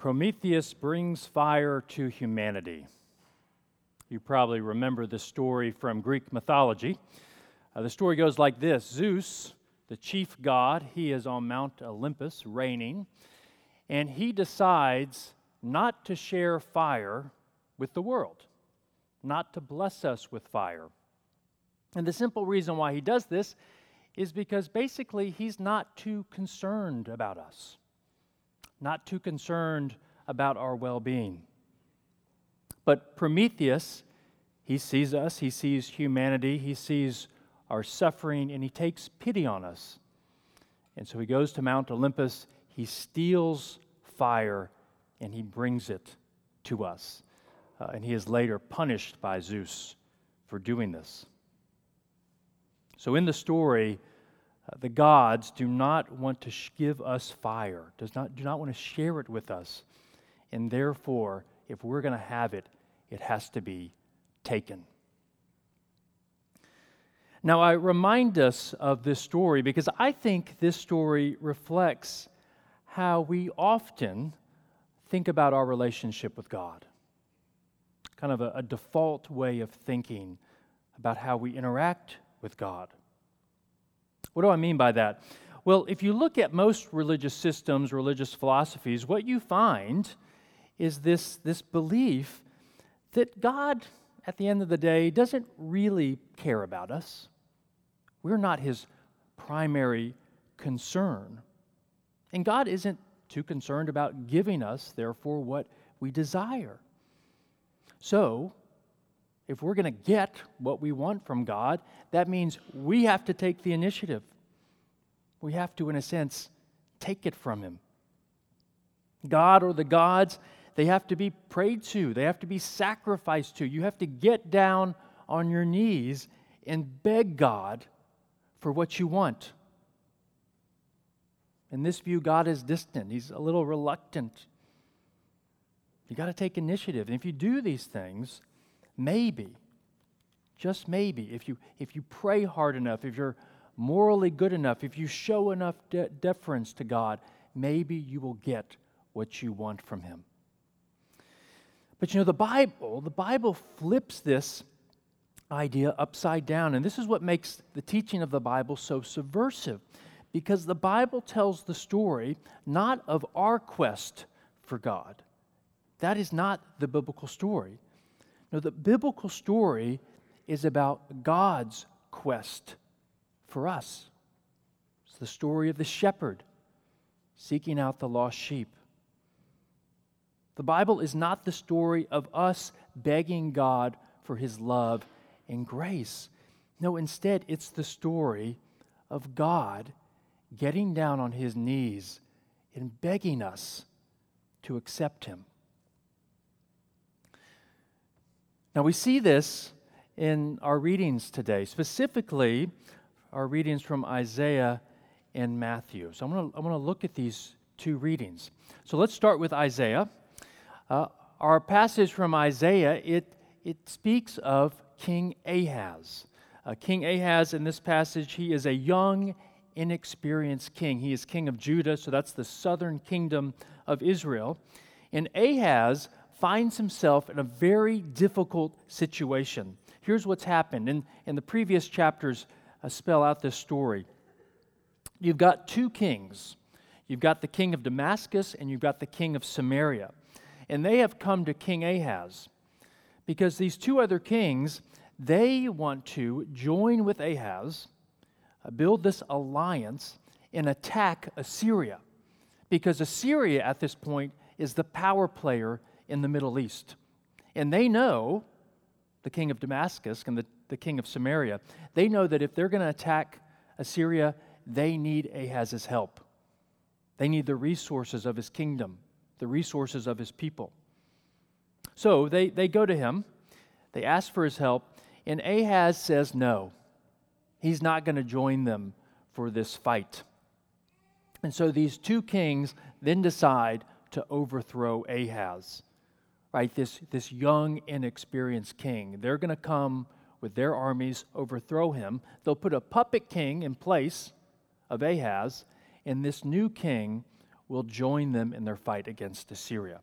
Prometheus brings fire to humanity. You probably remember this story from Greek mythology. Uh, the story goes like this Zeus, the chief god, he is on Mount Olympus reigning, and he decides not to share fire with the world, not to bless us with fire. And the simple reason why he does this is because basically he's not too concerned about us not too concerned about our well being. But Prometheus, he sees us, he sees humanity, he sees our suffering, and he takes pity on us. And so he goes to Mount Olympus, he steals fire, and he brings it to us. Uh, and he is later punished by Zeus for doing this. So in the story, the gods do not want to give us fire, does not, do not want to share it with us. And therefore, if we're going to have it, it has to be taken. Now, I remind us of this story because I think this story reflects how we often think about our relationship with God. Kind of a, a default way of thinking about how we interact with God. What do I mean by that? Well, if you look at most religious systems, religious philosophies, what you find is this, this belief that God, at the end of the day, doesn't really care about us. We're not his primary concern. And God isn't too concerned about giving us, therefore, what we desire. So, if we're going to get what we want from God, that means we have to take the initiative. We have to, in a sense, take it from Him. God or the gods, they have to be prayed to, they have to be sacrificed to. You have to get down on your knees and beg God for what you want. In this view, God is distant, He's a little reluctant. You got to take initiative. And if you do these things, maybe, just maybe, if you, if you pray hard enough, if you're morally good enough, if you show enough de- deference to God, maybe you will get what you want from Him. But you know, the Bible, the Bible flips this idea upside down. And this is what makes the teaching of the Bible so subversive. Because the Bible tells the story not of our quest for God. That is not the biblical story. No, the biblical story is about God's quest for us. It's the story of the shepherd seeking out the lost sheep. The Bible is not the story of us begging God for his love and grace. No, instead, it's the story of God getting down on his knees and begging us to accept him. Now, we see this in our readings today, specifically our readings from Isaiah and Matthew. So I'm going to I'm to look at these two readings. So let's start with Isaiah. Uh, our passage from Isaiah, it, it speaks of King Ahaz. Uh, king Ahaz, in this passage, he is a young, inexperienced king. He is king of Judah, so that's the southern kingdom of Israel. And Ahaz finds himself in a very difficult situation. Here's what's happened. In, in the previous chapters, I spell out this story. You've got two kings. You've got the king of Damascus and you've got the king of Samaria. And they have come to King Ahaz because these two other kings, they want to join with Ahaz, uh, build this alliance, and attack Assyria. Because Assyria at this point is the power player in the Middle East. And they know, the king of Damascus and the, the king of Samaria, they know that if they're going to attack Assyria, they need Ahaz's help. They need the resources of his kingdom, the resources of his people. So they, they go to him, they ask for his help, and Ahaz says no. He's not going to join them for this fight. And so these two kings then decide to overthrow Ahaz right? This, this young, inexperienced king. They're going to come with their armies, overthrow him. They'll put a puppet king in place of Ahaz, and this new king will join them in their fight against Assyria.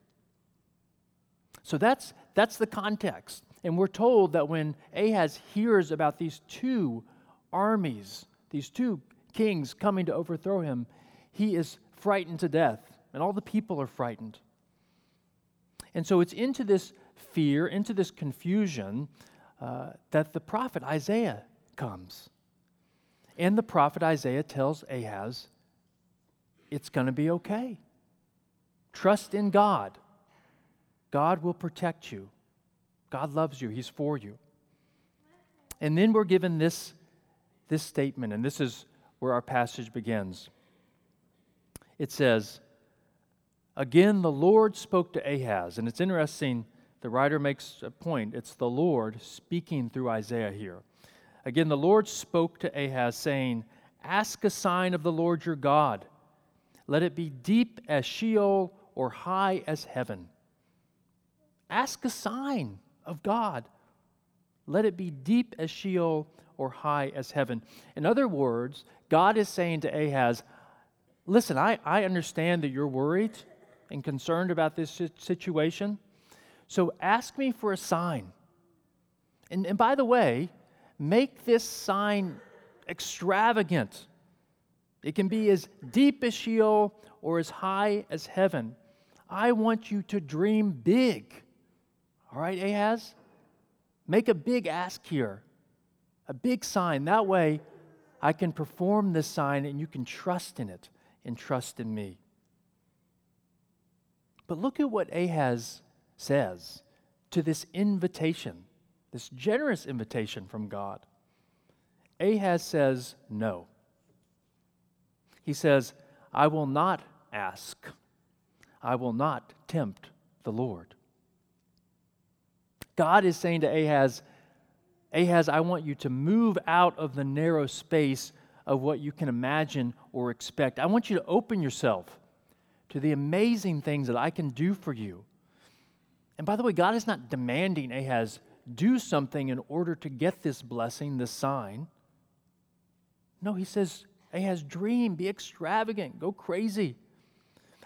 So that's, that's the context. And we're told that when Ahaz hears about these two armies, these two kings coming to overthrow him, he is frightened to death, and all the people are frightened. And so it's into this fear, into this confusion, uh, that the prophet Isaiah comes. And the prophet Isaiah tells Ahaz, it's going to be okay. Trust in God. God will protect you. God loves you, He's for you. And then we're given this, this statement, and this is where our passage begins. It says, Again, the Lord spoke to Ahaz. And it's interesting, the writer makes a point. It's the Lord speaking through Isaiah here. Again, the Lord spoke to Ahaz, saying, Ask a sign of the Lord your God. Let it be deep as Sheol or high as heaven. Ask a sign of God. Let it be deep as Sheol or high as heaven. In other words, God is saying to Ahaz, Listen, I, I understand that you're worried and concerned about this situation. So ask me for a sign. And, and by the way, make this sign extravagant. It can be as deep as Sheol or as high as heaven. I want you to dream big. All right, Ahaz? Make a big ask here, a big sign. That way, I can perform this sign and you can trust in it and trust in me. But look at what Ahaz says to this invitation, this generous invitation from God. Ahaz says, No. He says, I will not ask, I will not tempt the Lord. God is saying to Ahaz, Ahaz, I want you to move out of the narrow space of what you can imagine or expect. I want you to open yourself to the amazing things that I can do for you. And by the way, God is not demanding Ahaz do something in order to get this blessing, this sign. No, he says, Ahaz, dream, be extravagant, go crazy.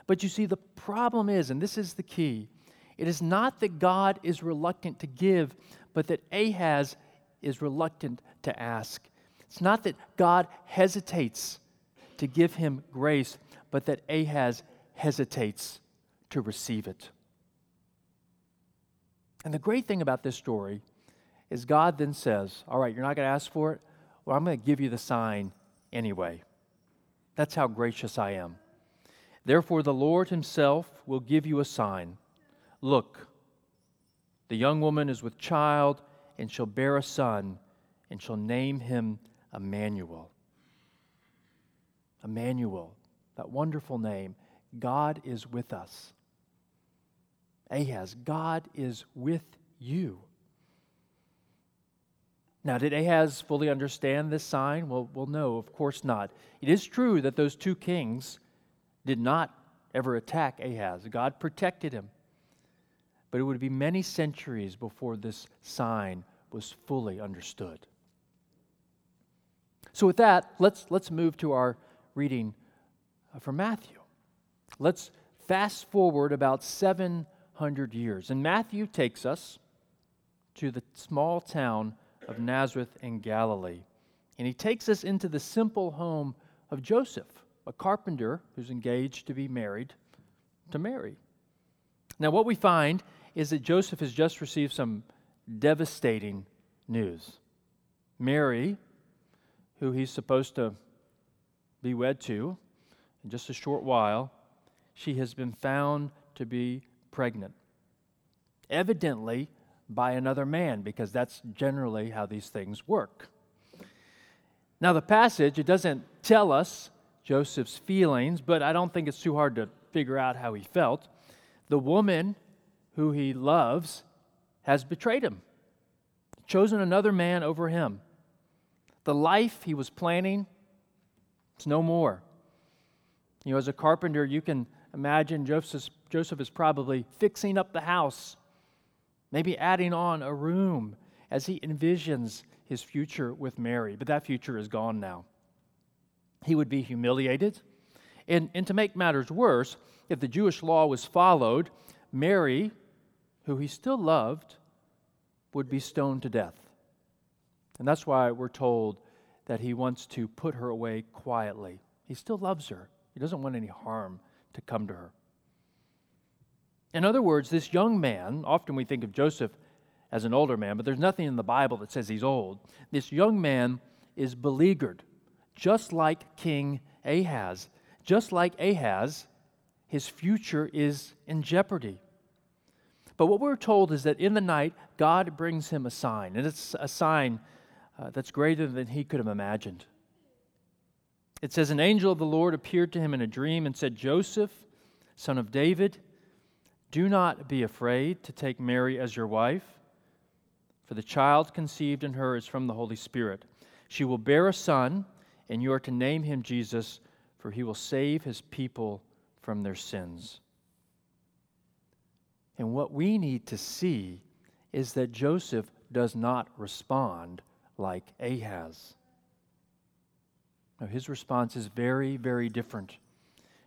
But you see, the problem is, and this is the key, it is not that God is reluctant to give, but that Ahaz is reluctant to ask. It's not that God hesitates to give him grace, but that Ahaz hesitates to receive it. And the great thing about this story is God then says, All right, you're not going to ask for it? Well, I'm going to give you the sign anyway. That's how gracious I am. Therefore, the Lord Himself will give you a sign. Look, the young woman is with child and shall bear a son, and shall name him Emmanuel. Emmanuel, that wonderful name. God is with us. Ahaz, God is with you. Now, did Ahaz fully understand this sign? Well, well, no, of course not. It is true that those two kings did not ever attack Ahaz. God protected him. But it would be many centuries before this sign was fully understood. So, with that, let's, let's move to our reading uh, from Matthew. Let's fast forward about 700 years. And Matthew takes us to the small town of Nazareth in Galilee. And he takes us into the simple home of Joseph, a carpenter who's engaged to be married to Mary. Now, what we find is that Joseph has just received some devastating news. Mary, who he's supposed to be wed to in just a short while, she has been found to be pregnant. Evidently, by another man, because that's generally how these things work. Now, the passage, it doesn't tell us Joseph's feelings, but I don't think it's too hard to figure out how he felt. The woman who he loves has betrayed him, chosen another man over him. The life he was planning, it's no more. You know, as a carpenter, you can imagine Joseph, Joseph is probably fixing up the house, maybe adding on a room as he envisions his future with Mary. But that future is gone now. He would be humiliated And, and to make matters worse, if the Jewish law was followed, Mary, who he still loved, would be stoned to death. And that's why we're told that he wants to put her away quietly. He still loves her, he doesn't want any harm to come to her. In other words, this young man, often we think of Joseph as an older man, but there's nothing in the Bible that says he's old. This young man is beleaguered, just like King Ahaz. Just like Ahaz, his future is in jeopardy. But what we're told is that in the night, God brings him a sign, and it's a sign uh, that's greater than he could have imagined. It says, An angel of the Lord appeared to him in a dream and said, Joseph, son of David, do not be afraid to take Mary as your wife, for the child conceived in her is from the Holy Spirit. She will bear a son, and you are to name him Jesus, for he will save his people from their sins. And what we need to see is that Joseph does not respond like Ahaz. His response is very, very different.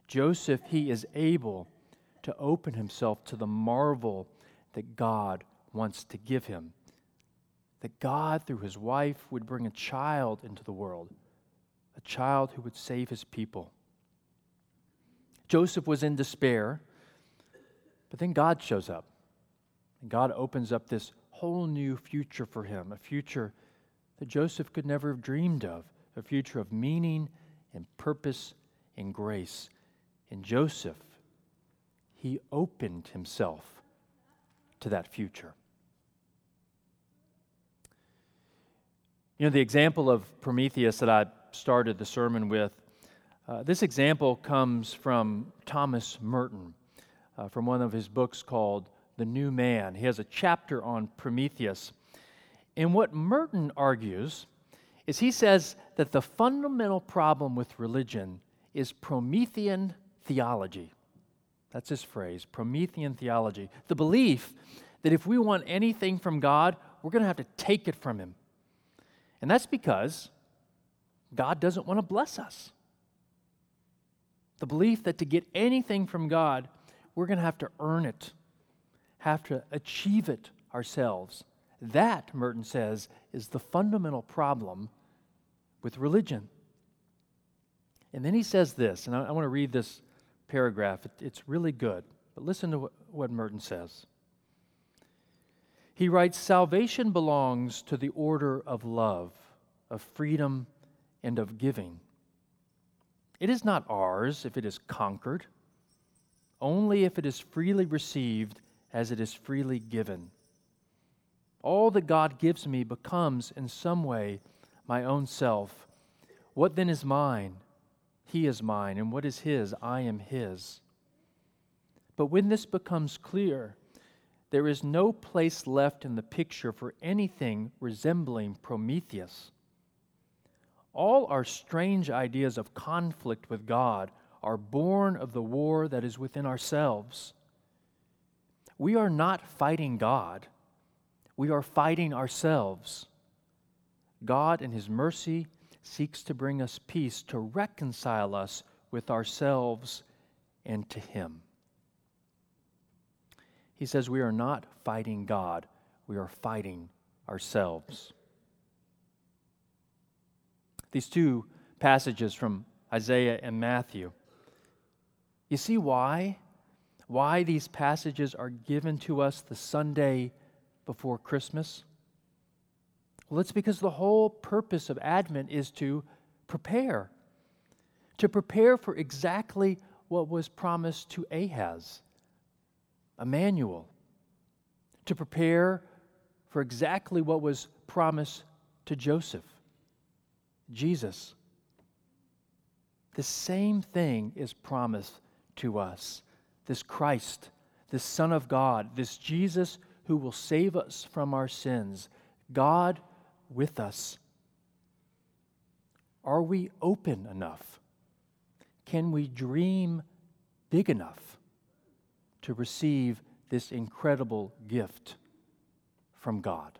Joseph, he is able to open himself to the marvel that God wants to give him. That God, through his wife, would bring a child into the world, a child who would save his people. Joseph was in despair, but then God shows up. And God opens up this whole new future for him, a future that Joseph could never have dreamed of, a future of meaning and purpose and grace. And Joseph he opened himself to that future. You know, the example of Prometheus that I started the sermon with, uh, this example comes from Thomas Merton, uh, from one of his books called The New Man. He has a chapter on Prometheus. And what Merton argues is he says that the fundamental problem with religion is Promethean theology. That's his phrase Promethean theology. The belief that if we want anything from God, we're going to have to take it from Him. And that's because God doesn't want to bless us. The belief that to get anything from God, we're going to have to earn it, have to achieve it ourselves. That, Merton says, is the fundamental problem with religion. And then he says this, and I, I want to read this paragraph. It, it's really good. But listen to what, what Merton says. He writes Salvation belongs to the order of love, of freedom, and of giving. It is not ours if it is conquered, only if it is freely received as it is freely given. All that God gives me becomes, in some way, my own self. What then is mine? He is mine, and what is His, I am His. But when this becomes clear, there is no place left in the picture for anything resembling Prometheus. All our strange ideas of conflict with God are born of the war that is within ourselves. We are not fighting God, we are fighting ourselves. God, in His mercy, seeks to bring us peace, to reconcile us with ourselves and to Him. He says we are not fighting God, we are fighting ourselves. These two passages from Isaiah and Matthew. You see why? Why these passages are given to us the Sunday before Christmas? Well, it's because the whole purpose of Advent is to prepare, to prepare for exactly what was promised to Ahaz, Emmanuel, to prepare for exactly what was promised to Joseph, Jesus. The same thing is promised to us this Christ, this Son of God, this Jesus who will save us from our sins. God with us? Are we open enough? Can we dream big enough to receive this incredible gift from God?